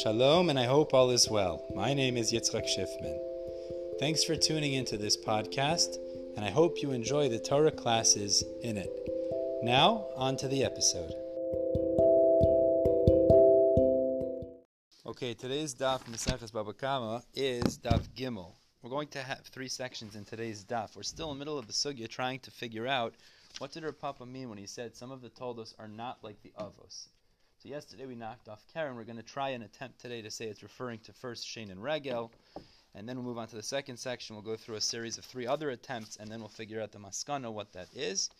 Shalom, and I hope all is well. My name is Yitzchak Schiffman. Thanks for tuning into this podcast, and I hope you enjoy the Torah classes in it. Now, on to the episode. Okay, today's daf Maseches Baba Kama is daf Gimel. We're going to have three sections in today's daf. We're still in the middle of the sugya trying to figure out what did her Papa mean when he said some of the toldos are not like the avos. So yesterday we knocked off keren. We're going to try and attempt today to say it's referring to first Shein and Regel, and then we'll move on to the second section. We'll go through a series of three other attempts, and then we'll figure out the maskana, what that is.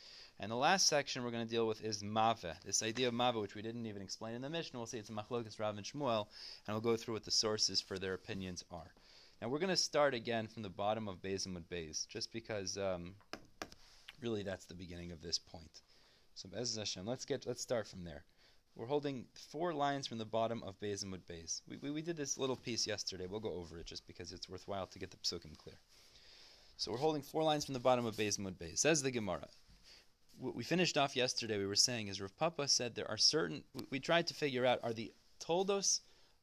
And the last section we're going to deal with is mave. This idea of mave, which we didn't even explain in the Mishnah, we'll say it's a machlokas Rav and Shmuel, and we'll go through what the sources for their opinions are. Now we're going to start again from the bottom of and Beis, just because um, really that's the beginning of this point. So Bez Hashem, let's get let's start from there. We're holding four lines from the bottom of Beis and We, we, we, did this little piece yesterday. We'll go over it just because it's worthwhile to get the psukim clear. So we're holding four lines from the bottom of and Beis. Says the Gemara. What we finished off yesterday, we were saying is Rav Papa said there are certain. We, we tried to figure out are the toldos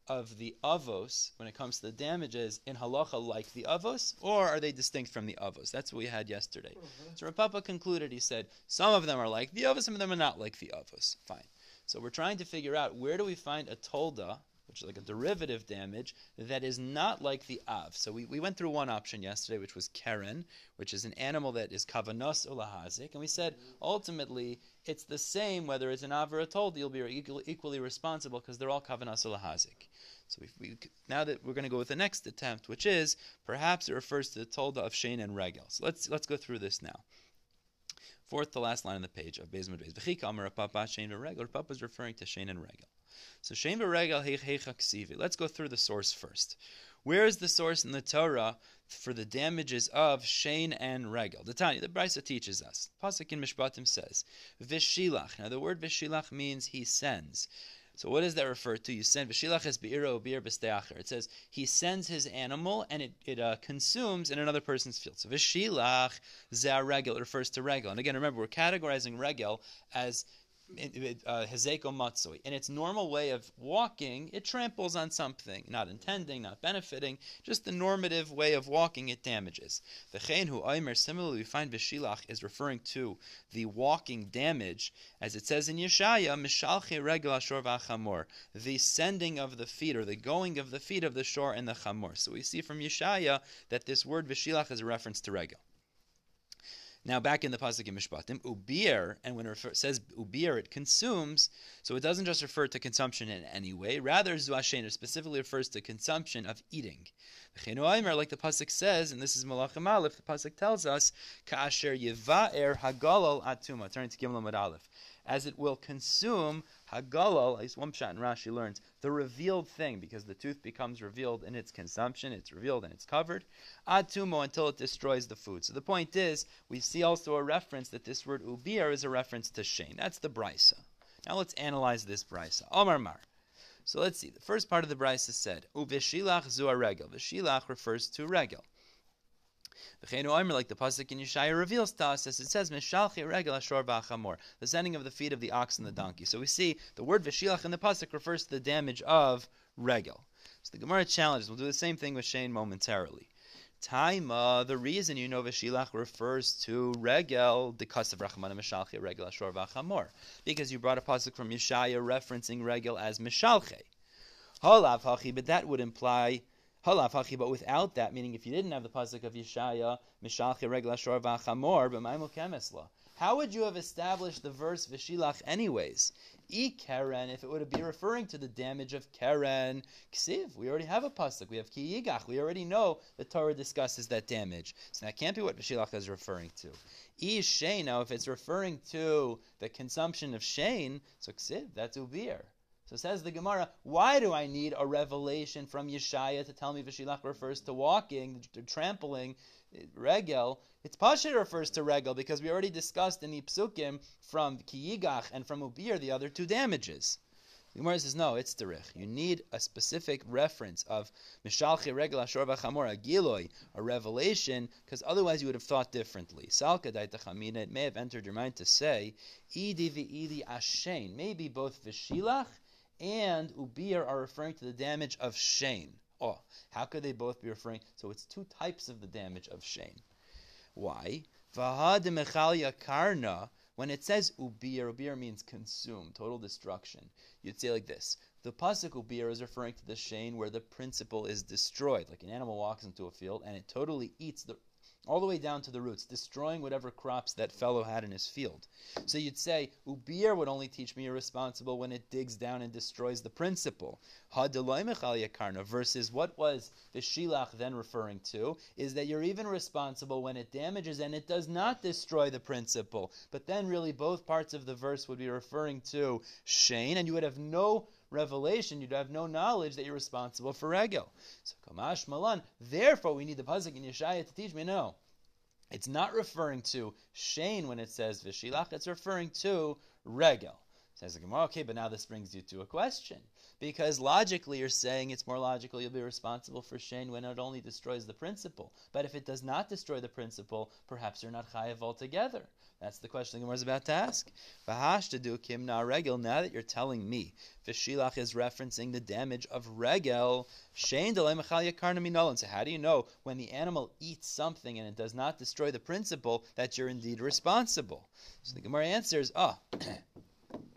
of the avos when it comes to the damages in halacha like the avos, or are they distinct from the avos? That's what we had yesterday. Mm-hmm. So Rav Papa concluded. He said some of them are like the avos, some of them are not like the avos. Fine. So we're trying to figure out where do we find a tolda, which is like a derivative damage, that is not like the av. So we, we went through one option yesterday, which was keren, which is an animal that is kavanos ulahazik. And we said ultimately it's the same whether it's an av or a tolda, you'll be equally, responsible because they're all kavanos ulahazik. So we, now that we're going to go with the next attempt, which is perhaps it refers to the tolda of Shein and Regel. So let's let's go through this now. Fourth to last line on the page of Bezmud Bez. V'chika amar Papa Shein v'regel. Papa is referring to Shein and Regel. So Shein v'regel ksivi. Let's go through the source first. Where is the source in the Torah for the damages of Shein and Regel? The Tanya, the Brisa teaches us. Pasuk in Mishpatim says, Vishilach. Now the word Vishilach means he sends. So what does that refer to? You send v'shilach beiro bir b'steacher. It says he sends his animal and it, it uh, consumes in another person's field. So v'shilach zeh regel. It refers to regel. And again, remember we're categorizing regel as uh, hezeko matsui. In its normal way of walking, it tramples on something, not intending, not benefiting, just the normative way of walking it damages. The hu oimer, similarly, we find Bishilach is referring to the walking damage, as it says in Yeshaya, mishalche regel ashor v'achamor, the sending of the feet, or the going of the feet of the shore and the chamor. So we see from Yeshaya that this word Bishilach is a reference to regel. Now, back in the pasuk in Mishpatim, ubir, and when it refer, says ubir, it consumes. So it doesn't just refer to consumption in any way. Rather, zuashen specifically refers to consumption of eating. Like the pasuk says, and this is Malachim Aleph, the pasuk tells us, "Ka'asher yivaer hagalal atuma." Turning to Gimel Aleph, as it will consume Hagalal, at least one shot in Rashi learns, the revealed thing, because the tooth becomes revealed in its consumption, it's revealed and it's covered, ad tumo, until it destroys the food. So the point is, we see also a reference that this word ubir is a reference to Shein. That's the brisa. Now let's analyze this brisa. Omar Mar. So let's see. The first part of the brisa said, uvishilach zu regel. Vishilach refers to regel. Like the pasuk in Yeshaya reveals to us, as it says, "Mishalchi regel ashor ba'achamor," the sending of the feet of the ox and the donkey. So we see the word v'shilach in the pasuk refers to the damage of regel. So the Gemara challenges. We'll do the same thing with Shein momentarily. Taima, the reason you know Veshilach refers to Regel, the of Rachman Mishalche, Regel Ashor Vachamor. Because you brought a pasuk from Yeshaya referencing Regel as Mishalche. Holav Hachi, but that would imply but without that, meaning if you didn't have the pasuk of Yeshaya, Mishalchi regla shor v'achamor, kemesla. How would you have established the verse Vishilach anyways? E Keren, if it would be referring to the damage of Keren, Ksiv, we already have a pasuk. We have Ki Yigach. We already know the Torah discusses that damage. So that can't be what Vishilach is referring to. E Shein, now if it's referring to the consumption of Shein, so Ksiv, that's Ubir. So says the Gemara, why do I need a revelation from Yeshaya to tell me Vishilach refers to walking, to trampling, regel? It's Pasha refers to regel because we already discussed in the psukim from Kiyigach and from Ubir the other two damages. The Gemara says, no, it's derech. You need a specific reference of Mishalchi Regel Ashor V'Chamor Agiloi, a revelation, because otherwise you would have thought differently. Salka Daitachamina, it may have entered your mind to say, Idi V'Idi Ashen, maybe both Vishilach and ubir are referring to the damage of Shein. Oh, how could they both be referring? So it's two types of the damage of Shein. Why? Vahad karna. When it says ubir, ubir means consume, total destruction. You'd say like this: the pasuk ubir is referring to the shein where the principle is destroyed, like an animal walks into a field and it totally eats the all the way down to the roots, destroying whatever crops that fellow had in his field. So you'd say, Ubir would only teach me you're when it digs down and destroys the principle. Versus what was the Shilach then referring to, is that you're even responsible when it damages and it does not destroy the principle. But then really both parts of the verse would be referring to Shein, and you would have no revelation, you'd have no knowledge that you're responsible for regel. So Kamash Malan, therefore we need the Pasuk in Yeshaya to teach me, no. It's not referring to Shein when it says Vishilach, it's referring to regel. Says the Gemara, okay, but now this brings you to a question. Because logically you're saying it's more logical you'll be responsible for Shein when it only destroys the principle. But if it does not destroy the principle, perhaps you're not chayav altogether. That's the question the Gemara is about to ask. Bahash to do kim na regel. Now that you're telling me, Vishilach is referencing the damage of regel. Shein So how do you know when the animal eats something and it does not destroy the principle that you're indeed responsible? So the Gemara answers, oh.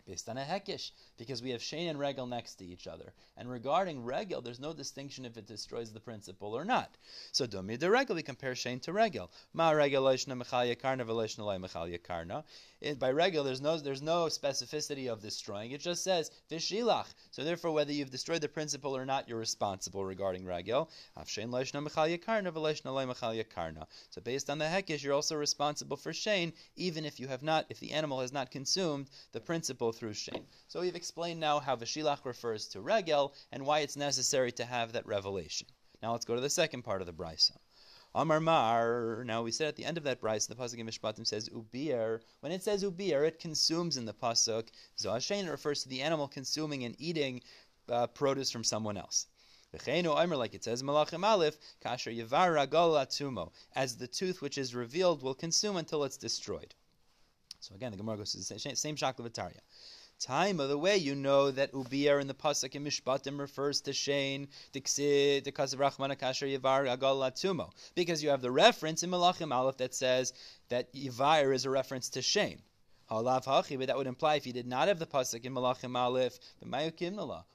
based on a hekish, because we have Shein and Regel next to each other. And regarding Regel, there's no distinction if it destroys the principle or not. So Dumi de Regel, we compare Shein to Regel. Ma Regel Karna. By Regel, there's no there's no specificity of destroying. It just says Vishilach. So therefore, whether you've destroyed the principle or not, you're responsible regarding Regel. So based on the hekish, you're also responsible for Shane, even if you have not, if the animal has not consumed the principle through Shein. So we've explained now how Vashilach refers to Regel and why it's necessary to have that revelation. Now let's go to the second part of the Brisa. Amar Mar. Now we said at the end of that brisa, the pasuk in Mishpatim says ubir. When it says ubir, it consumes in the pasuk. Zohashen refers to the animal consuming and eating uh, produce from someone else. Like it says, Malachim Aleph, Kasher Yavar As the tooth which is revealed will consume until it's destroyed. So again, the Gemara goes to the same, same. Time of the way you know that Ubir in the pasuk in Mishpatim refers to Shein, because you have the reference in Malachim Aleph that says that Yivir is a reference to Shein. Halav hachi, but that would imply if you did not have the pasuk in Malachim Aleph,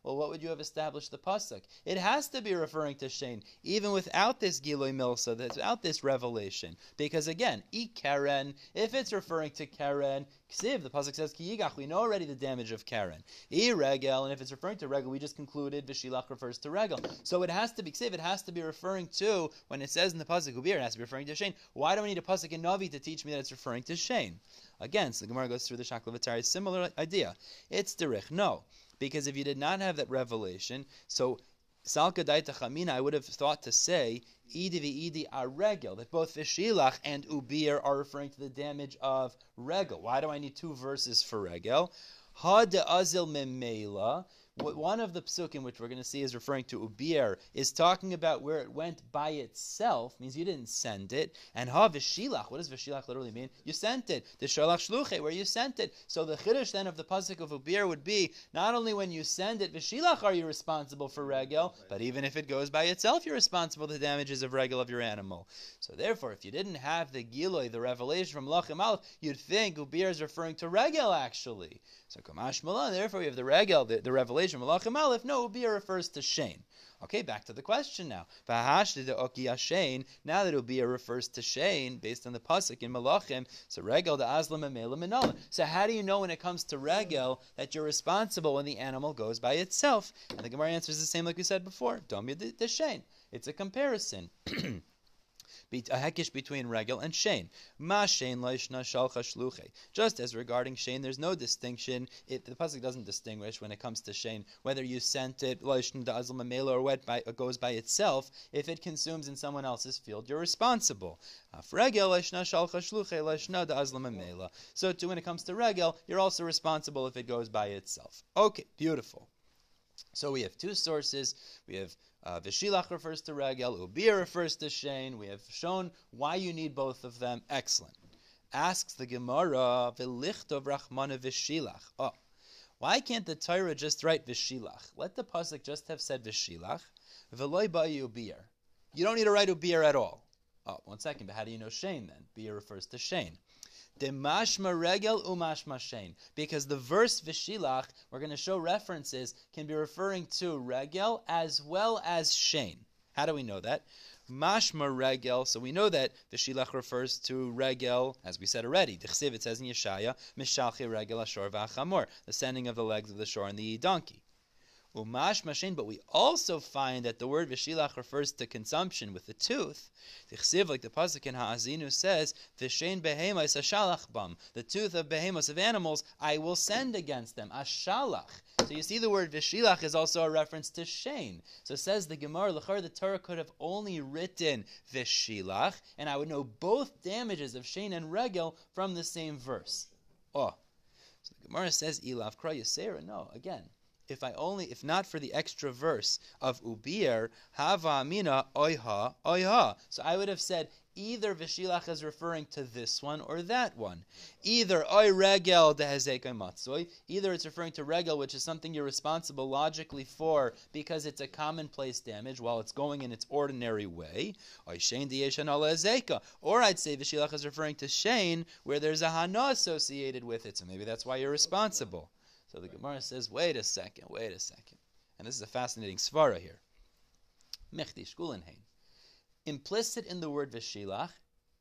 well, what would you have established the pasuk? It has to be referring to Shein, even without this Giloi Milsa, without this revelation, because again, e keren, if it's referring to keren, Ksiv, the pasuk says Kiyigach, we know already the damage of keren. E Regel, and if it's referring to Regel, we just concluded Vishilach refers to Regel. So it has to be Ksiv, it has to be referring to when it says in the pasuk Ubir, it has to be referring to Shein. Why do we need a pasuk in Navi to teach me that it's referring to Shein? Again, so the Gemara goes through the Shaklavatari, similar idea. It's derich. No, because if you did not have that revelation, so Salka Daita Chamina, I would have thought to say Idi Idi are regel, that both Vishilach and Ubir are referring to the damage of regel. Why do I need two verses for regel? Ha de azil memela, one of the psukim which we're going to see is referring to ubir is talking about where it went by itself means you didn't send it and ha v'shilach what does v'shilach literally mean? You sent it. The shalach shluche where you sent it. So the chiddush then of the pasuk of ubir would be not only when you send it v'shilach are you responsible for regel but even if it goes by itself you're responsible for the damages of regel of your animal. So therefore if you didn't have the giloi the revelation from lachim aleph you'd think ubir is referring to regel actually. So kamash malan therefore you have the regel the, the revelation Malachim Aleph, no, Ubir refers to Shein. Okay, back to the question now. Now that Ubir refers to Shein, based on the pasuk in Malachim, so Regel the Aslam and So how do you know when it comes to Regel that you're responsible when the animal goes by itself? And the Gemara answers the same like we said before. Don't be the Shein. It's a comparison. a hekish between regel and shein. Ma shein loishna shalcha shluche. Just as regarding shein, there's no distinction. It, the pasuk doesn't distinguish when it comes to shane whether you sent it loishna da azl or wet by, goes by itself. If it consumes in someone else's field, you're responsible. Uh, regel loishna shalcha shluche loishna So too, when it comes to regel, you're also responsible if it goes by itself. Okay, beautiful. So we have two sources. We have uh, Vishilach refers to Regel, Ubir refers to Shein. We have shown why you need both of them. Excellent. Asks the Gemara, Velichtov Rachmana Vishilach. Oh, Why can't the Torah just write Vishilach? Let the pasuk just have said Vishilach. V'loy ba'yu beer. You don't need to write beer at all. Oh, one second, but how do you know Shein then? Beer refers to Shein. Demashma regel umashma Shein. Because the verse Vishilach, we're going to show references, can be referring to regel as well as Shein. How do we know that? Mashma regel. So we know that the shilach refers to regel, as we said already. Dichsiv, it says in Yeshaya, mishalchi regel ashor v'achamor, the sending of the legs of the shore and the donkey. Umash mashin, but we also find that the word v'shilach refers to consumption with the tooth. Tichsiv, like the pasuk in Ha'azinu says, v'shein behemos ashalach bam, the tooth of behemos of animals, I will send against them. Ashalach. So you see the word v'shilach is also a reference to shein. So says the Gemara, Lachar, the Torah could have only written v'shilach, and I would know both damages of shein and regel from the same verse. Oh. So the Gemara says, Ilav Kra Yisera. No, again, if I only, if not for the extra verse of ubir, hava amina oiha oiha. So I would have said either vishilach is referring to this one or that one. Either oy regel matzoi. Either it's referring to regel, which is something you're responsible logically for because it's a commonplace damage while it's going in its ordinary way. Or I'd say vishilach is referring to shein, where there's a hana associated with it. So maybe that's why you're responsible. So the Gemara says, wait a second, wait a second. And this is a fascinating svara here. Mechti. Implicit in the word veshilach,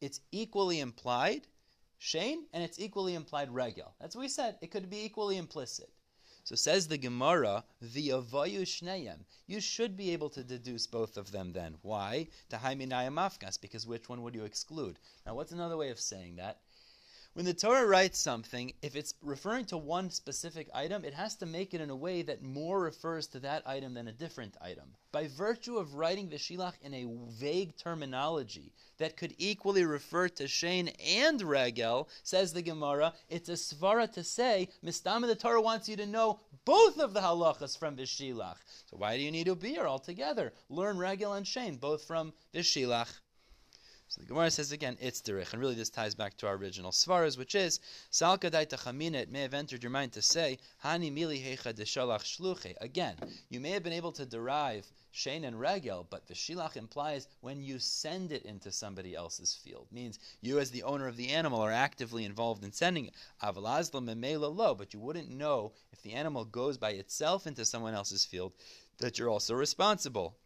it's equally implied Shein, and it's equally implied regel. That's what we said. It could be equally implicit. So says the Gemara, the avayu shneyem. You should be able to deduce both of them then. Why? Tahaiminaya mafkas, because which one would you exclude? Now, what's another way of saying that? When the Torah writes something, if it's referring to one specific item, it has to make it in a way that more refers to that item than a different item. By virtue of writing the Shilach in a vague terminology that could equally refer to Shein and Regel, says the Gemara, it's a svara to say, Mistama the Torah wants you to know both of the halachas from Vishilach. So why do you need to be here altogether? Learn Regel and Shein, both from Vishilach. So the Gemara says again, it's derich, and really this ties back to our original svaras, which is salka daita It may have entered your mind to say hani mili hecha deshalach shluche. Again, you may have been able to derive Shein and Regel, but the Shilach implies when you send it into somebody else's field. Means you, as the owner of the animal, are actively involved in sending it. Avalazla memela lo, but you wouldn't know if the animal goes by itself into someone else's field that you're also responsible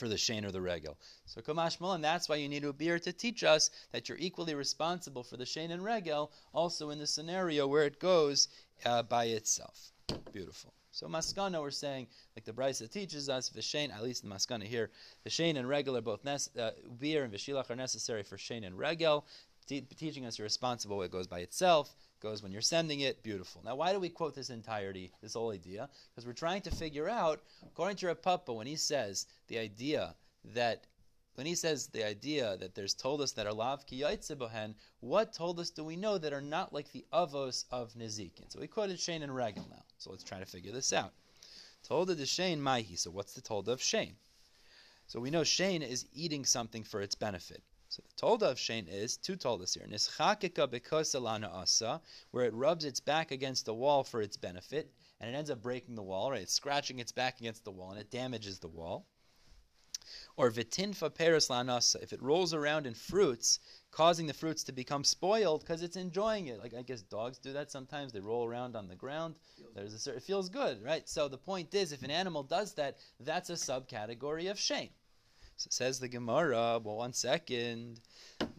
for the Shein or the Regel. So Kamash Malan, that's why you need a beer to teach us that you're equally responsible for the Shein and Regel, also in the scenario where it goes uh, by itself. Beautiful. So Maskana, we're saying, like the Brisa teaches us, Vishain, at least the Maskana here, Vishain and Regel are both, nece- uh, beer and Vishilach are necessary for Shein and Regel, te- teaching us you're responsible it goes by itself goes when you're sending it. Beautiful. Now, why do we quote this entirety, this whole idea? Because we're trying to figure out, according to Rav Papa, when he says the idea that when he says the idea that there's told us that are lav bohen, what told us do we know that are not like the avos of Nezikin? So we quoted Shein and Regel now. So let's try to figure this out. Tolda de Shein Maihi. So what's the told of Shein? So we know Shein is eating something for its benefit. So the tolda of Shein is two toldas here. Nischakika bekosalana asa, where it rubs its back against the wall for its benefit, and it ends up breaking the wall, right? It's scratching its back against the wall, and it damages the wall. Or vitinfa peris lanasa, if it rolls around in fruits, causing the fruits to become spoiled because it's enjoying it. Like I guess dogs do that sometimes. They roll around on the ground. There's a certain, it feels good, right? So the point is, if an animal does that, that's a subcategory of shein. So says the Gemara, well, one second.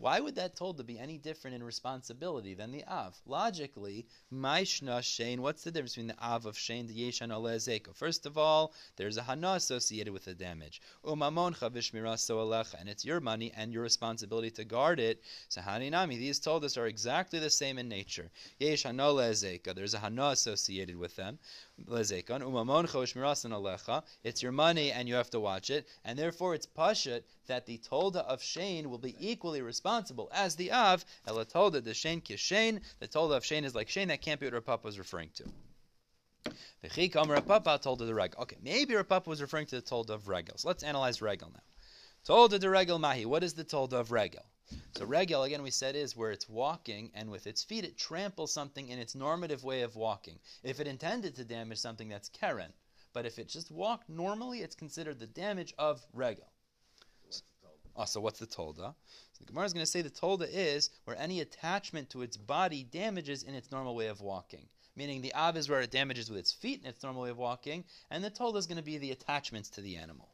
Why would that told to be any different in responsibility than the Av? Logically, Maishna Shein, what's the difference between the Av of Shein, and the Yeshan Olezeko? First of all, there's a Hana associated with the damage. Umamoncha Alecha, and it's your money and your responsibility to guard it. So Haninami, these told us are exactly the same in nature. Yeshan Olezeko, there's a Hana associated with them. Umamoncha Alecha, it's your money and you have to watch it, and therefore it's Pashut that the Tolda of Shein will be equally responsible as the Av, Ela Tolda the Shein Kishain, the Tolda of Shein is like Shein, that can't be what Rapapa was referring to. V'chikam Rapapa told the Regel. Okay, maybe Rapapa was referring to the Tolda of Regel. So let's analyze Regel now. Tolda de regel mahi. What is the tolda of regel? So regel, again, we said is where it's walking, and with its feet it tramples something in its normative way of walking. If it intended to damage something, that's keren. But if it just walked normally, it's considered the damage of regel. Oh, so what's the tolda? So the Gemara is going to say the tolda is where any attachment to its body damages in its normal way of walking. Meaning the av is where it damages with its feet in its normal way of walking, and the tolda is going to be the attachments to the animal.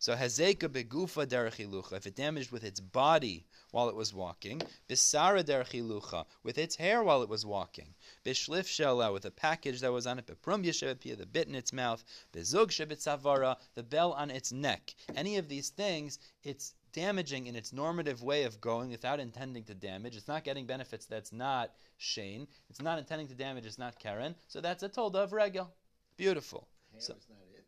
So hazeka begufa derechilucha, if it damaged with its body while it was walking, bisara derechilucha, with its hair while it was walking, bishlif shela, with a package that was on it, beprum the bit in its mouth, bezug shebitzavara, the bell on its neck. Any of these things, it's damaging in its normative way of going without intending to damage. It's not getting benefits that's not Shein. It's not intending to damage, it's not keren. So that's a tolda of regel. Beautiful. So- is not it.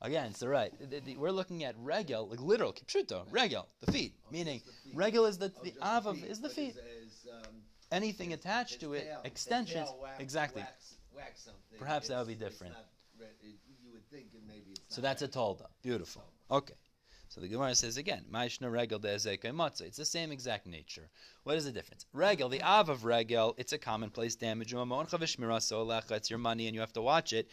Again, so right. The- the- We're looking at regel, like literal, kipshuto, regel, the feet. Oh, Meaning, the feet. regel is the, Oh, the av of, is the feet. Is, is, um, Anything his- attached his to it, tail- his extensions. wax- Exactly. Wax, wax. Perhaps that would be different. not it- you would think it maybe it's So that's a tolda. Beautiful. Okay. So the Gemara says again, Ma'ishna regel matzah. It's the same exact nature. What is the difference? Regel, the av of regel, it's a commonplace damage. It's your money and you have to watch it.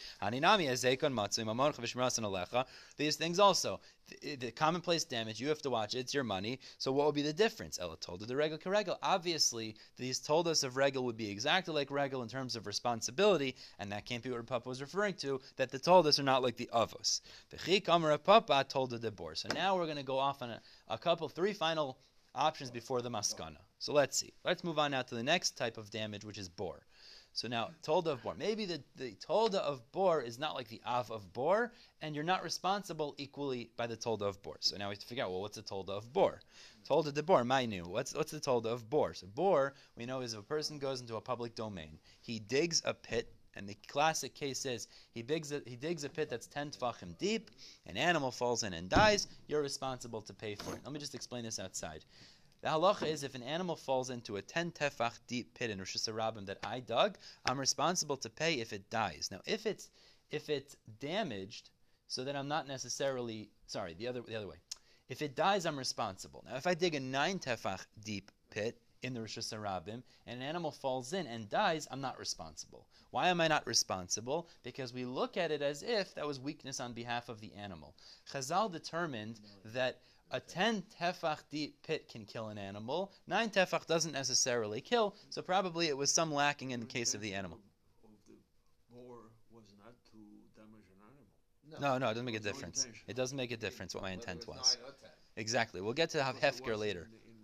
These things also. The, the commonplace damage, you have to watch it. It's your money. So what would be the difference? Ella told the regel regel. Obviously, these told us of regel would be exactly like regel in terms of responsibility, and that can't be what Papa was referring to. That the told us are not like the avos. V'chi kamar Papa told the debor. So now we're going to go off on a, a couple, three final options before the maskana. So let's see. Let's move on now to the next type of damage, which is bor. So now, tolda of bor. Maybe the, the tolda of bor is not like the av of bor, and you're not responsible equally by the tolda of bor. So now we have to figure out, well, what's the tolda of bor? Tolda de bor, my new. What's what's the tolda of bor? So bor, we know, is if a person goes into a public domain, he digs a pit, and the classic case is he digs a, he digs a pit that's ten tefachim deep, an animal falls in and dies. You're responsible to pay for it. Let me just explain this outside. The halacha is if an animal falls into a 10 tefach deep pit in Rosh Hashanah that I dug, I'm responsible to pay if it dies. Now, if it's if it's damaged, so that I'm not necessarily sorry, the other the other way. If it dies, I'm responsible. Now, if I dig a nine tefach deep pit in the Rosh Hashanah and an animal falls in and dies, I'm not responsible. Why am I not responsible? Because we look at it as if that was weakness on behalf of the animal. Chazal determined that a 10 tefach deep pit can kill an animal. 9 tefach doesn't necessarily kill, so probably it was some lacking in the case of the animal. Of the bor was not to damage an animal. No, no, it doesn't make a difference. intention. It doesn't make a difference what my intent it was was. nine or 10. Exactly. We'll get to have Because it Hefker later. In, in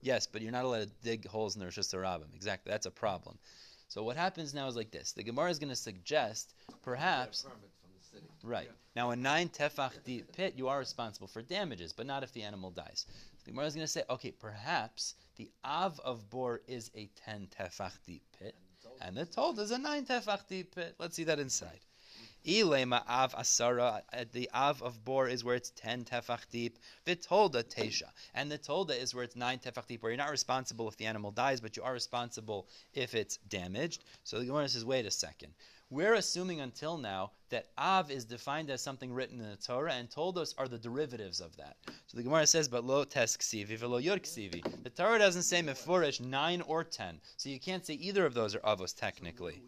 Yes, but you're not allowed to dig holes in the Rosh Hashanah. Exactly. That's a problem. So what happens now is like this. The Gemara is going to suggest, perhaps, Get a permit from the city. Right. Yeah. Now, a nine tefach deep pit, you are responsible for damages, but not if the animal dies. The Gemara is going to say, okay, perhaps the av of bor is a ten tefach deep pit, and the told is a nine tefach deep pit. Let's see that inside. Ilema av asara, uh, the av of bor is where it's ten tefach deep. Vitolda tesha, and the tolda is where it's nine tefach deep, where you're not responsible if the animal dies, but you are responsible if it's damaged. So the Gemara says, wait a second. We're assuming until now that Av is defined as something written in the Torah, and Toldos are the derivatives of that. So the Gemara says, but lo tes ksivi velo yod. The Torah doesn't say mefurish nine or ten, so you can't say either of those are avos technically.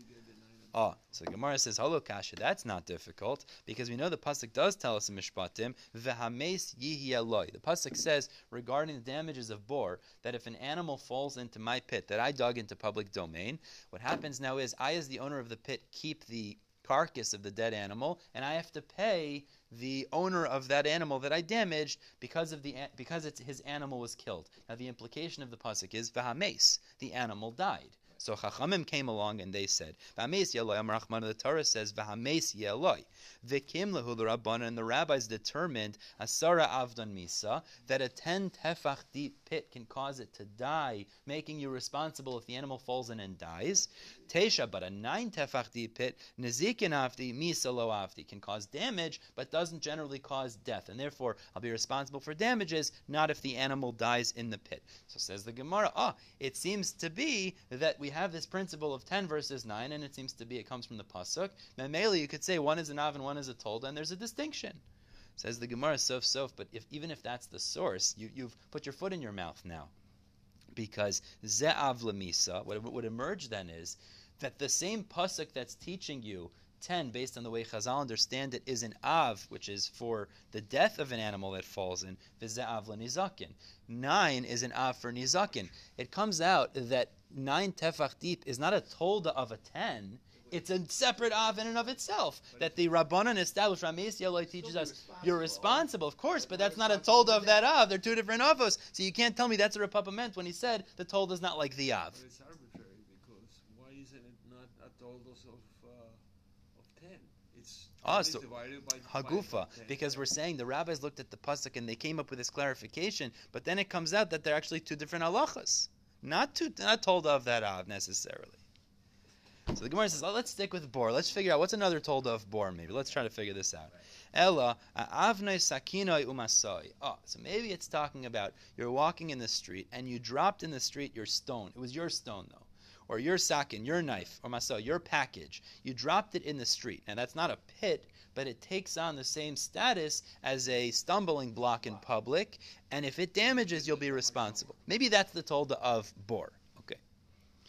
Oh, so the Gemara says, "Holo kasha." That's not difficult because we know the pasuk does tell us in Mishpatim, "V'hames yihi. The pasuk says regarding the damages of bor that if an animal falls into my pit that I dug into public domain, what happens now is I, as the owner of the pit, keep the carcass of the dead animal, and I have to pay the owner of that animal that I damaged because of the because it's his animal was killed. Now the implication of the pasuk is v'hames, the animal died. So Chachamim came along and they said, "V'hames yeloi." Amar Rachman, the Torah says, "V'hames yeloi." V'kim lehu and the rabbis determined asara avdon misa that a ten tefach deep pit can cause it to die, making you responsible if the animal falls in and dies. But a nine tefach deep pit, nezikin avdi, misa lo avdi, can cause damage, but doesn't generally cause death, and therefore I'll be responsible for damages, not if the animal dies in the pit. So says the Gemara, ah, it seems to be that we have this principle of 10 versus 9, and it seems to be it comes from the Pasuk. Mainly you could say one is an av and one is a tolda, and there's a distinction. Says the Gemara, sof sof. But if even if that's the source, you, you've put your foot in your mouth now, because ze'av lemisa. What would emerge then is that the same pasuk that's teaching you 10, based on the way Chazal understand it, is an av, which is for the death of an animal that falls in, v'ze'av nizakin. 9 is an av for nizakin. It comes out that 9 tefach deep is not a tolda of a 10, it's a separate av in and of itself. That the Rabbanan established, Ramesh Yeloi teaches us, you're responsible, of course, but that's not a tolda of that av. They're two different avos. So you can't tell me that's what Rapapa meant when he said the tolda is not like the av. But it's arbitrary because why isn't it toldos of uh, of ten? It's Ah, so divided by Hagufa, because we're saying the rabbis looked at the pasuk and they came up with this clarification, but then it comes out that they're actually two different halachas, not two, not told of that av necessarily. So the Gemara says, "Oh, let's stick with bor. Let's figure out what's another told of bor. Maybe let's try to figure this out. Ella avnei sakinoi umasoi. Oh, so maybe it's talking about you're walking in the street and you dropped in the street your stone. It was your stone though or your sakin, your knife, or maso, your package, you dropped it in the street. Now that's not a pit, but it takes on the same status as a stumbling block in public, and if it damages, you'll be responsible. Maybe that's the tolda of bor. Okay,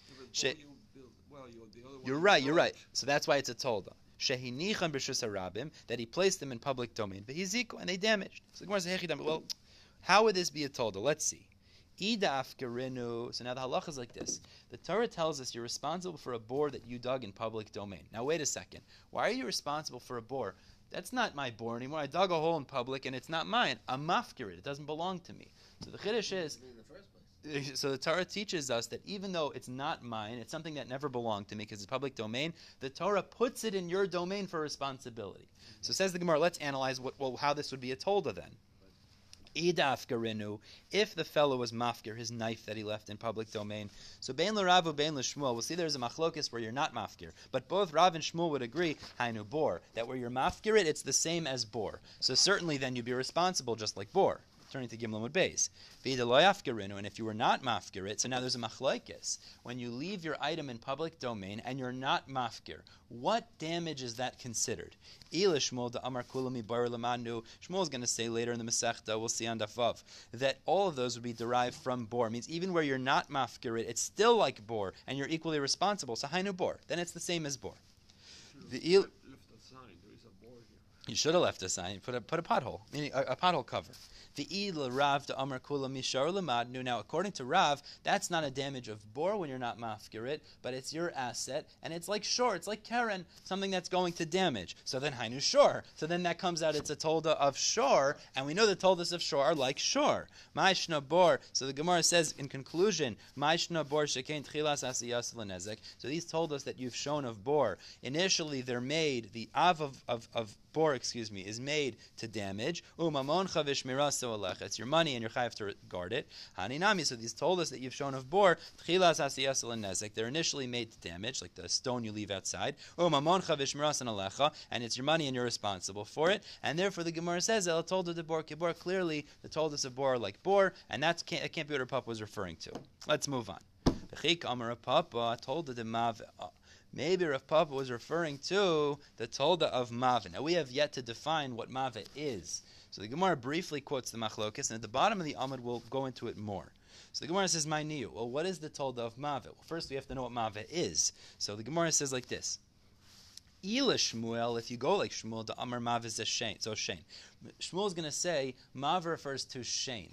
Yeah, She- you build- well, you the other one you're right. You're right. So that's why it's a tolda. Shehinichan b'shus harabim that he placed them in public domain, but and they damaged. So the Gemara says, "Hechidam." Well, how would this be a tolda? Let's see. Idaf gerinu. So now the halacha is like this. The Torah tells us you're responsible for a bor that you dug in public domain. Now wait a second. Why are you responsible for a bor? That's not my bor anymore. I dug a hole in public and it's not mine. I'm mafkirid. It doesn't belong to me. So the chiddush is in the first place. so the Torah teaches us that even though it's not mine, it's something that never belonged to me because it's public domain. The Torah puts it in your domain for responsibility. So says the Gemara. Let's analyze what, well, how this would be a tolda then. Garinu, if the fellow was mafkir, his knife that he left in public domain. So bein l'Ravu, bein l'Shmuel. We'll see there's a machlokis where you're not mafkir, but both Rav and Shmuel would agree, hainu bor, that where you're mafkir it, it's the same as bor. So certainly then you'd be responsible just like bor. Turning to Gimel Amud Beis. And if you were not mafkir it, so now there's a machlokis. When you leave your item in public domain and you're not mafkir, what damage is that considered? Shmuel Amar Kulami Shmuel is going to say later in the Masechta, we'll see on Dafvav, that all of those would be derived from bor. Means even where you're not mafkir it, it's still like bor, and you're equally responsible. So hainu bor. Then it's the same as bor. The il- left a sign. There is a board here. You should have left a sign. Put a put a pothole, a, a pothole cover. The ila Rav de Amar Kula Mishar Lamadnu. Now, according to Rav, that's not a damage of bor when you're not mafkir it, but it's your asset, and it's like shore, it's like keren, something that's going to damage. So then Hainu shore. So then that comes out it's a tolda of shore, and we know the toldas of shore are like shore. Ma'ishna bor. So the Gemara says in conclusion, Ma'ishna bor shekain tchilas asiyas l'nezek. So these told us that you've shown of bor. Initially, they're made the av of, of, of bor, excuse me, is made to damage. Umamon chavish miraso alech. It's your money and you're chayav to guard it. Haninami. So these told us that you've shown of bor. Tchilas asiyas l'nezek. They're initially made to damage, like the stone you leave outside. Umamon chavish mirasan alecha, and it's your money and you're responsible for it. And therefore, the Gemara says El told the bor kibor. Clearly, the told us of bor like bor, and that's can't, that can't be what our papa was referring to. Let's move on. Bechik Amar Papa uh, told the Mave. Uh, Maybe Rav Papa was referring to the Tolda of Mavin. Now we have yet to define what Mavin is. So the Gemara briefly quotes the Machlokis, and at the bottom of the Amud we'll go into it more. So the Gemara says, "My niyu." Well, what is the Tolda of Mavin? Well, first we have to know what Mavin is. So the Gemara says like this: Ila Shmuel, if you go like Shmuel, the Amar Mav is a Shein. So Shein. Shmuel is going to say Mav refers to Shein.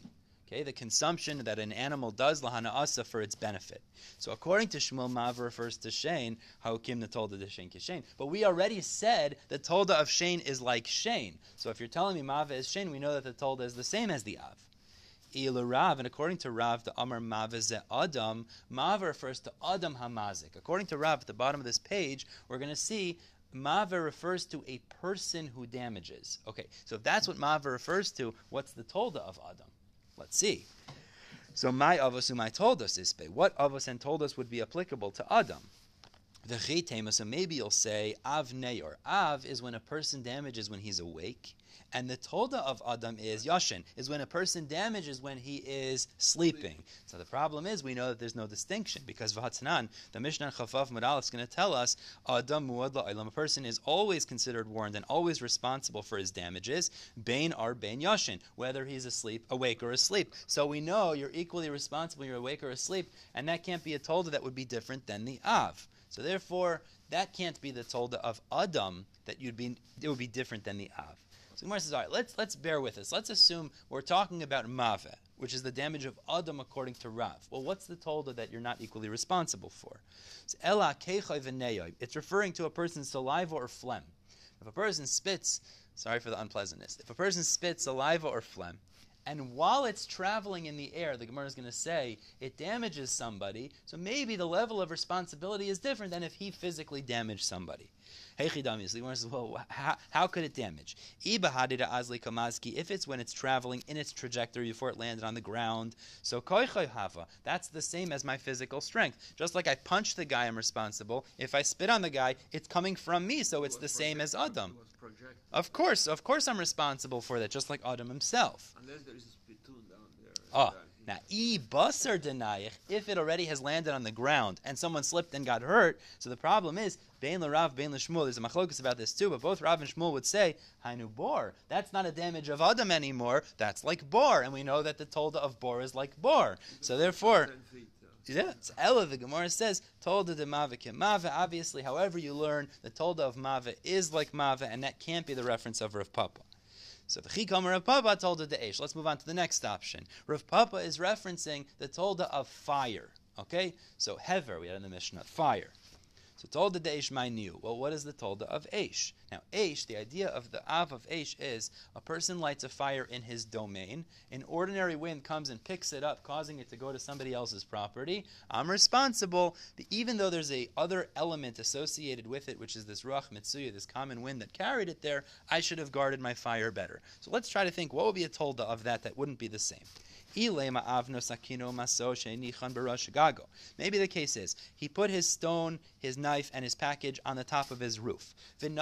Okay, the consumption that an animal does lahana asa for its benefit. So according to Shmuel, Mav refers to Shein. Haokim the tolda de Shein Shein. But we already said the tolda of Shein is like Shein. So if you're telling me Mav is Shein, we know that the tolda is the same as the Av. Ila Rav, and according to Rav, the Amar Mav is Adam. Mav refers to Adam Hamazik. According to Rav, at the bottom of this page, we're going to see Mava refers to a person who damages. Okay, so if that's what Mava refers to, what's the tolda of Adam? Let's see. So my avos my told us is what avos and told us would be applicable to Adam. V'chitema, so maybe you'll say av neyor. Av is when a person damages when he's awake, and the tolda of Adam is yashin, is when a person damages when he is sleeping. So the problem is we know that there's no distinction because v'hatzanan, the Mishnah Chafaf Madal is going to tell us Adam muad la'ilam, a person is always considered warned and always responsible for his damages, bain ar bain yashin, whether he's asleep, awake or asleep. So we know you're equally responsible, you're awake or asleep, and that can't be a tolda that would be different than the av. So therefore, that can't be the tolda of Adam that you'd be it would be different than the Av. So Gemara says, all right, let's let's bear with us. Let's assume we're talking about Mave, which is the damage of Adam according to Rav. Well, what's the tolda that you're not equally responsible for? It's referring to a person's saliva or phlegm. If a person spits, sorry for the unpleasantness. If a person spits saliva or phlegm, and while it's traveling in the air, the Gemara is going to say it damages somebody. So maybe the level of responsibility is different than if he physically damaged somebody. Hechidam is the Gemara says, well, how, how could it damage? If it's when it's traveling in its trajectory before it landed on the ground, so hava. That's the same as my physical strength. Just like I punch the guy, I'm responsible. If I spit on the guy, it's coming from me, so it's the same as Adam. Of course, of course, I'm responsible for that, just like Adam himself. Unless there is a spittoon down there. Oh, now e basar denayich, if it already has landed on the ground and someone slipped and got hurt, so the problem is bein l'Rav, bein l'Shmuel. There's a machlokus about this too, but both Rav and Shmuel would say hainu bor. That's not a damage of Adam anymore. That's like bor, and we know that the tolda of bor is like bor. So therefore. Yeah, it's Ella, the Gemara says, Tolda de Mava Mava. Obviously, however you learn, the Tolda of Mava is like Mava, and that can't be the reference of Rav Papa. So the Chikam Rav Papa Tolda de Eish. Let's move on to the next option. Rav Papa is referencing the Tolda of fire. Okay? So Hever, we had in the Mishnah, fire. So Tolda de Eish knew. Well, what is the Tolda of Eish? Now, Eish, the idea of the Av of Eish is a person lights a fire in his domain. An ordinary wind comes and picks it up, causing it to go to somebody else's property. I'm responsible, even though there's a other element associated with it, which is this Ruach Mitsuya, this common wind that carried it there, I should have guarded my fire better. So let's try to think what would be a Tolda of that that wouldn't be the same. Maybe the case is he put his stone, his knife, and his package on the top of his roof. And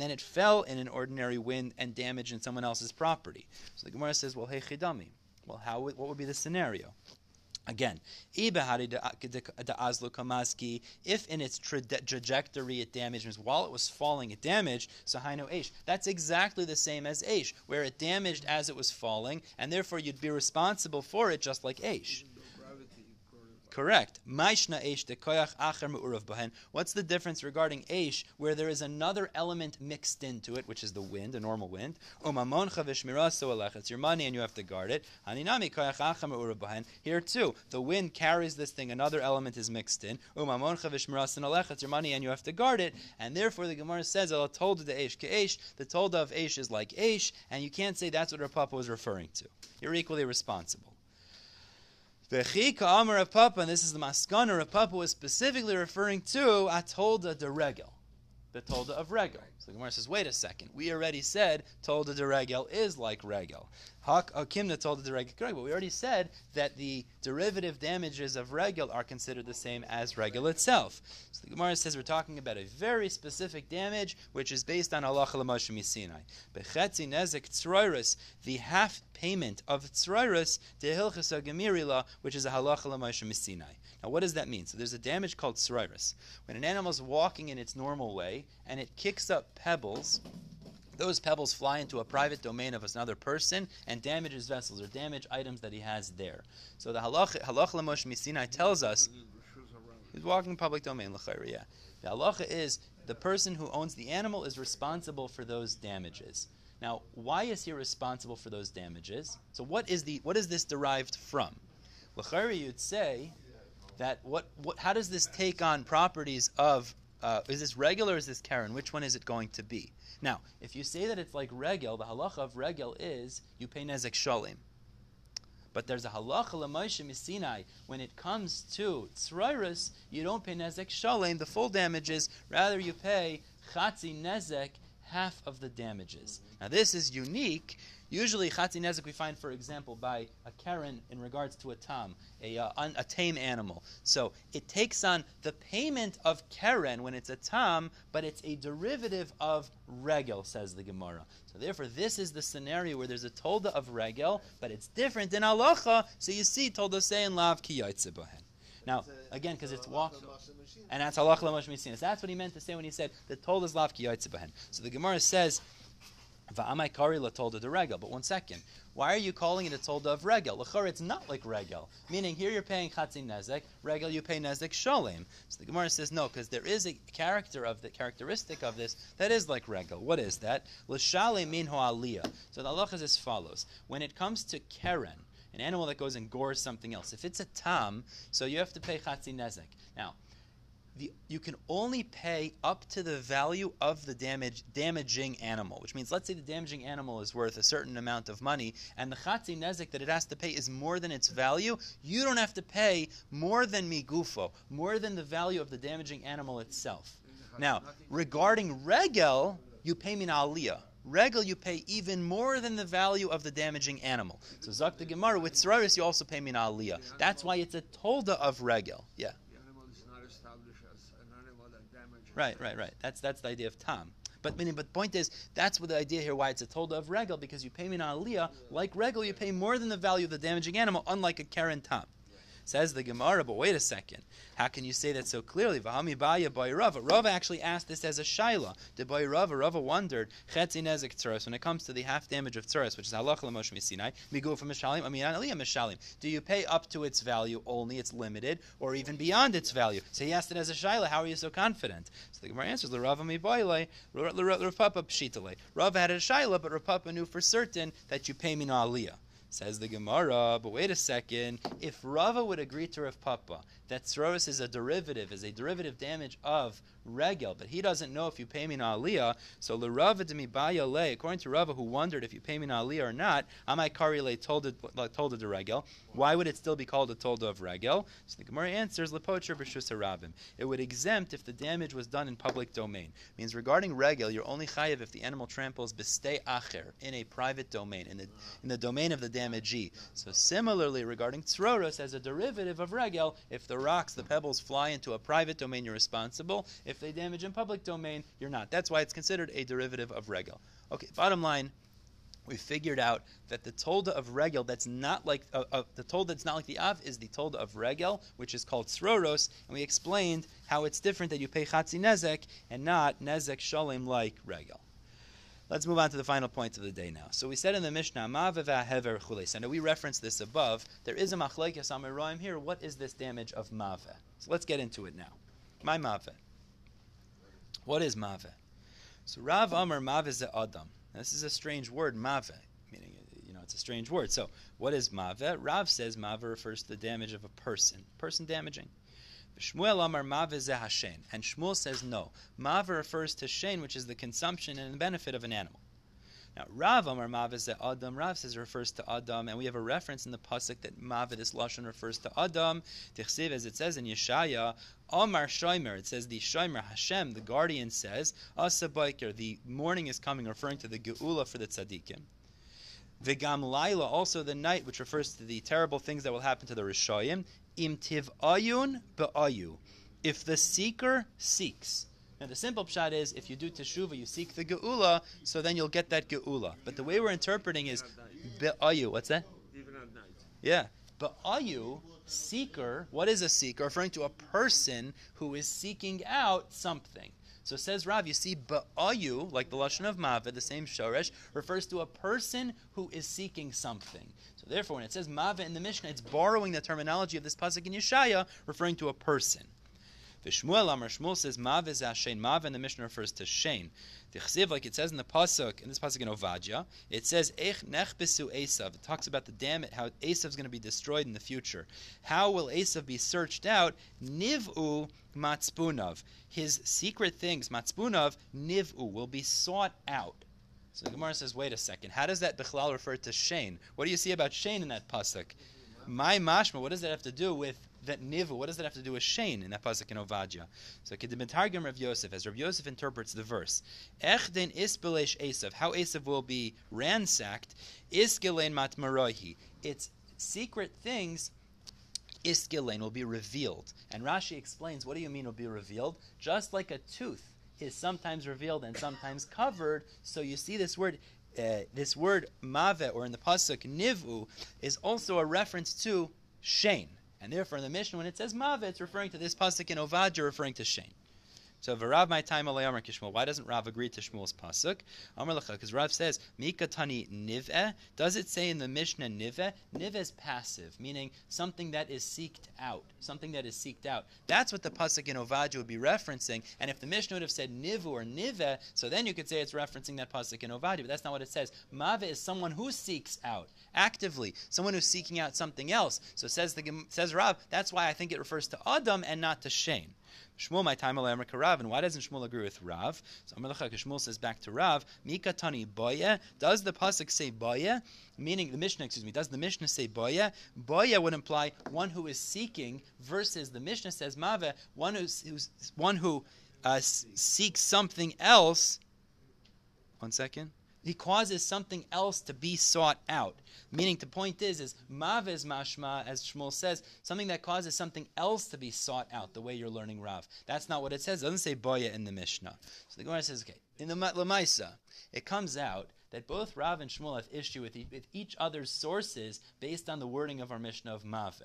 then it fell in an ordinary wind and damaged in someone else's property. So the Gemara says, well, hey chidami. Well, how what would be the scenario? Again, uh, kamaski. if in its trajectory it damaged, means while it was falling it damaged, so haino eish. That's exactly the same as eish, where it damaged as it was falling, and therefore you'd be responsible for it just like eish. Correct. Maishna eish de koyach acher me'urav bahen. What's the difference regarding eish, where there is another element mixed into it, which is the wind, a normal wind? Umamon chavishmiraso alech. It's your money and you have to guard it. Haninami koyach acher me'urav bahen. Here too, the wind carries this thing, another element is mixed in. Umamon chavishmiraso alech. It's your money and you have to guard it. And therefore the Gemara says, Allah told the eish eish. The told of eish is like eish, and you can't say that's what Rapapa was referring to. You're equally responsible. V'chika Amar of Papa, and this is the Maskana of Papa was specifically referring to Atolda de Regel, the Tolda of Regel. So the Gemara says, wait a second, we already said Tolda de Regel is like Regel. Hak Akimna Tolda de Regel, but we already said that the derivative damages of Regel are considered the same as Regel itself. So the Gemara says we're talking about a very specific damage, which is based on Allah Moshe Sinai. Bechetzi Nezek Tzroiris, the half payment of Tzroiris, Dehilchas Gemirila, which is a Halacha Moshe Sinai. Now, what does that mean? So there's a damage called Tzroiris. When an animal is walking in its normal way and it kicks up pebbles, those pebbles fly into a private domain of another person and damage his vessels or damage items that he has there. So the halach lamosh misinai tells us he's walking in public domain. Yeah. The halacha is the person who owns the animal is responsible for those damages. Now, why is he responsible for those damages? So, what is the what is this derived from? L'chari, you'd say that what, what how does this take on properties of uh, is this regular or is this keren? Which one is it going to be? Now, if you say that it's like regel, the halacha of regel is you pay nezek shalim. But there's a halacha l'moishe misinai. When it comes to tzroirus, you don't pay nezek shalim, the full damages. Rather, you pay chatzi nezek half of the damages. Now this is unique. Usually, chatzi nezek we find, for example, by a keren in regards to a tam, a, uh, un, a tame animal. So it takes on the payment of keren when it's a tam, but it's a derivative of regel, says the Gemara. So therefore, this is the scenario where there's a tolda of regel, but it's different in halacha. So you see, tolda say in lav ki bohen. Now, again, because it's walk, and that's halacha lamosh misinas. That's what he meant to say when he said the tolda is lav ki. So the Gemara says. Va'amai kari la tolda de regel. But one second, why are you calling it a tolda of regel? L'chor, it's not like regel. Meaning here you're paying chatzin nezek, regel you pay nezek sholem. So the Gemara says no, because there is a character of the characteristic of this that is like regel. What is that? L'shalem min aliyah. So the halacha is as follows: when it comes to keren, an animal that goes and gores something else, if it's a tam, so you have to pay chatzin nezek. Now the, you can only pay up to the value of the damage damaging animal, which means let's say the damaging animal is worth a certain amount of money, and the chatzi nezik that it has to pay is more than its value. You don't have to pay more than migufo, more than the value of the damaging animal itself. Now, regarding regel, you pay min aliyah. Regel, you pay even more than the value of the damaging animal. So Zak the Gemara, with tzroros, you also pay min aliyah. That's why it's a tolda of regel. Yeah. Right, right, right. That's that's the idea of tam. But meaning, but point is, that's what the idea here. Why it's a tolda of regel because you pay me on aliyah like regel, you pay more than the value of the damaging animal, unlike a keren tam. Says the Gemara, but wait a second. How can you say that so clearly? Vahami baya by Rava. Rava actually asked this as a shaila. The boy Rava, Rava wondered, chetzi nezek tzroros, when it comes to the half damage of tzroros, which is halach l'mosh misinai, migu from mishalim, I mean aliyah mishalim. Do you pay up to its value only, it's limited, or even beyond its value? So he asked it as a shaila, how are you so confident? So the Gemara answers, l'rava mi pshitale. Rava had a shaila, but Rav Papa knew for certain that you pay me no aliyah. Says the Gemara, but wait a second. If Rava would agree to Rav Papa that tzroros is a derivative, is a derivative damage of regel, but he doesn't know if you pay me in aliyah. So the Rava to me le, according to Rava, who wondered if you pay me in aliyah or not, amai kari le told it told it regel. Why would it still be called a tolda of regel? So the Gemara answers lepocher b'shus harabim. It would exempt if the damage was done in public domain. It Means regarding regel, you're only chayiv if the animal tramples b'stei acher in a private domain, in the in the domain of the damagee. So similarly, regarding tzroros as a derivative of regel, if the rocks, the pebbles fly into a private domain, you're responsible. If they damage in public domain, you're not. That's why it's considered a derivative of regel. Okay, bottom line, we figured out that the tolda of regel that's not like uh, uh, the tolda that's not like the av is the tolda of regel, which is called tzroros, and we explained how it's different that you pay chatzi nezek and not nezek shalem like regel. Let's move on to the final point of the day now. So we said in the Mishnah, Ma'aveva hever chules. I we referenced this above. There is a machlekes amiroim here. What is this damage of mave? So let's get into it now. My mave. What is mave? So Rav Amar mave ze adam. This is a strange word, mave, meaning you know it's a strange word. So what is mave? Rav says mave refers to the damage of a person, person damaging. Shmuel Amar Mav Hashen. And Shmuel says no. Mav refers to Shein, which is the consumption and the benefit of an animal. Now, Rav Amar Mav Adam. Rav says refers to Adam, and we have a reference in the pasuk that Mav this lashon refers to Adam. Tichsiv, as it says in Yeshaya, Amar Shomer. It says the Shomer Hashem, the guardian says Asa The morning is coming, referring to the Geula for the tzaddikim. Vigam Laila, also the night, which refers to the terrible things that will happen to the Rishayim im tiv ayun be'ayu. If the seeker seeks. Now the simple pshat is if you do teshuva, you seek the geula, so then you'll get that geula. But the way we're interpreting is be'ayu. What's that? Even at night. Yeah. Be'ayu, seeker, what is a seeker? Referring to a person who is seeking out something. So says Rav, you see, ba'ayu, like the lashon of Maveh, the same shoresh, refers to a person who is seeking something. Therefore, when it says Maveh in the Mishnah, it's borrowing the terminology of this pasuk in Yeshaya, referring to a person. Vishmuel Amar Shmuel says Mav is Hashem. Mav and the Mishnah refers to Shein. Chsiv, like it says in the pasuk, in this pasuk in Ovadia, it says Ech Nechbesu Esav. It talks about the damage, how Esav is going to be destroyed in the future. How will Esav be searched out? Nivu Matspunav. His secret things, Matspunav, Nivu, will be sought out. So the Gemara says, wait a second. How does that Bechlal refer to Shein? What do you see about Shein in that pasuk? My mashma, what does that have to do with that nivu, what does that have to do with Shein in that pasuk in Ovadia? So Kedemetargim Rav Yosef, as Rav Yosef interprets the verse, ech Echden isbelesh Esav, how Esav will be ransacked, iskelein matmarohi. Its secret things iskelein will be revealed. And Rashi explains, what do you mean will be revealed? Just like a tooth is sometimes revealed and sometimes covered. So you see this word, uh, this word mave, or in the pasuk nivu, is also a reference to shein. And therefore, in the Mishnah, when it says mave, it's referring to this pasuk in Ovadia, referring to shein. So Varav my time Amar Kishmuel. Why doesn't Rav agree to Shmuel's pasuk? Amar because Rav says Mika Tani Nive. Does it say in the Mishnah Nive? Nive is passive, meaning something that is seeked out, something that is seeked out. That's what the pasuk in Ovadia would be referencing. And if the Mishnah would have said Nivu or Nive, so then you could say it's referencing that pasuk in Ovadia. But that's not what it says. Mave is someone who seeks out actively, someone who's seeking out something else. So says the says Rav. That's why I think it refers to Adam and not to Shein. Shmuel, my time Rav, and why doesn't Shmuel agree with Rav? So Shmuel says back to Rav, Mika Tani Boya. Does the pasuk say Boya? Meaning the Mishnah, excuse me, does the Mishnah say Boya? Boya would imply one who is seeking versus the Mishnah says Mave, one who's, who's one who uh, seeks something else. One second he causes something else to be sought out. Meaning, the point is, is maves mashma, as Shmuel says, something that causes something else to be sought out. The way you're learning Rav, that's not what it says. It doesn't say boya in the Mishnah. So the Gemara says, okay, in the Lamaisa, it comes out that both Rav and Shmuel have issue with, with each other's sources based on the wording of our Mishnah of Mave.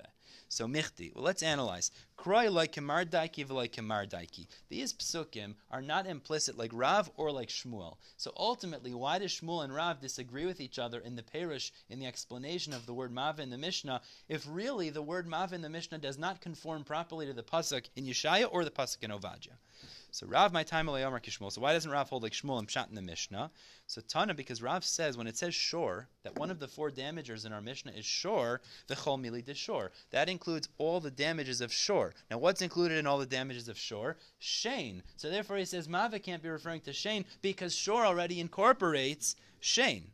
So Michti, well, let's analyze. Kroy like Kemar Daiki v'like Kemar Daiki. These psukim are not implicit like Rav or like Shmuel. So ultimately, why does Shmuel and Rav disagree with each other in the Perush, in the explanation of the word Mave in the Mishnah, if really the word Mave in the Mishnah does not conform properly to the pasuk in Yeshaya or the pasuk in Ovadia? So Rav my time Yomar Kishmuel. So why doesn't Rav hold like Shmuel and Pshat in the Mishnah? So Tana, because Rav says when it says shore, that one of the four damagers in our Mishnah is shore, the chol mili de shore. That includes all the damages of shore. Now what's included in all the damages of shore? Shein. So therefore he says Mava can't be referring to Shein because shore already incorporates Shein.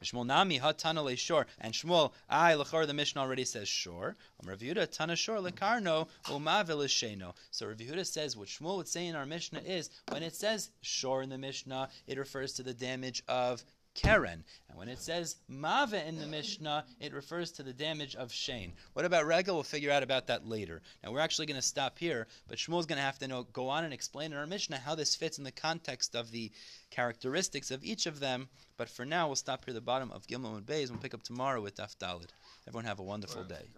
And Shmuel I Lachor the Mishnah already says Shor. Um, Rav Yehuda Tana Shor Lekarno Umavil Sheno. So Rav Yehuda says what Shmuel would say in our Mishnah is when it says Shor in the Mishnah, it refers to the damage of Keren. And when it says Mava in the Mishnah, it refers to the damage of Shein. What about Regel? We'll figure out about that later. Now we're actually going to stop here, but Shmuel's going to have to know, go on and explain in our Mishnah how this fits in the context of the characteristics of each of them. But for now, we'll stop here at the bottom of Gimel and Beis. We'll pick up tomorrow with Daf Dalid. Everyone have a wonderful day.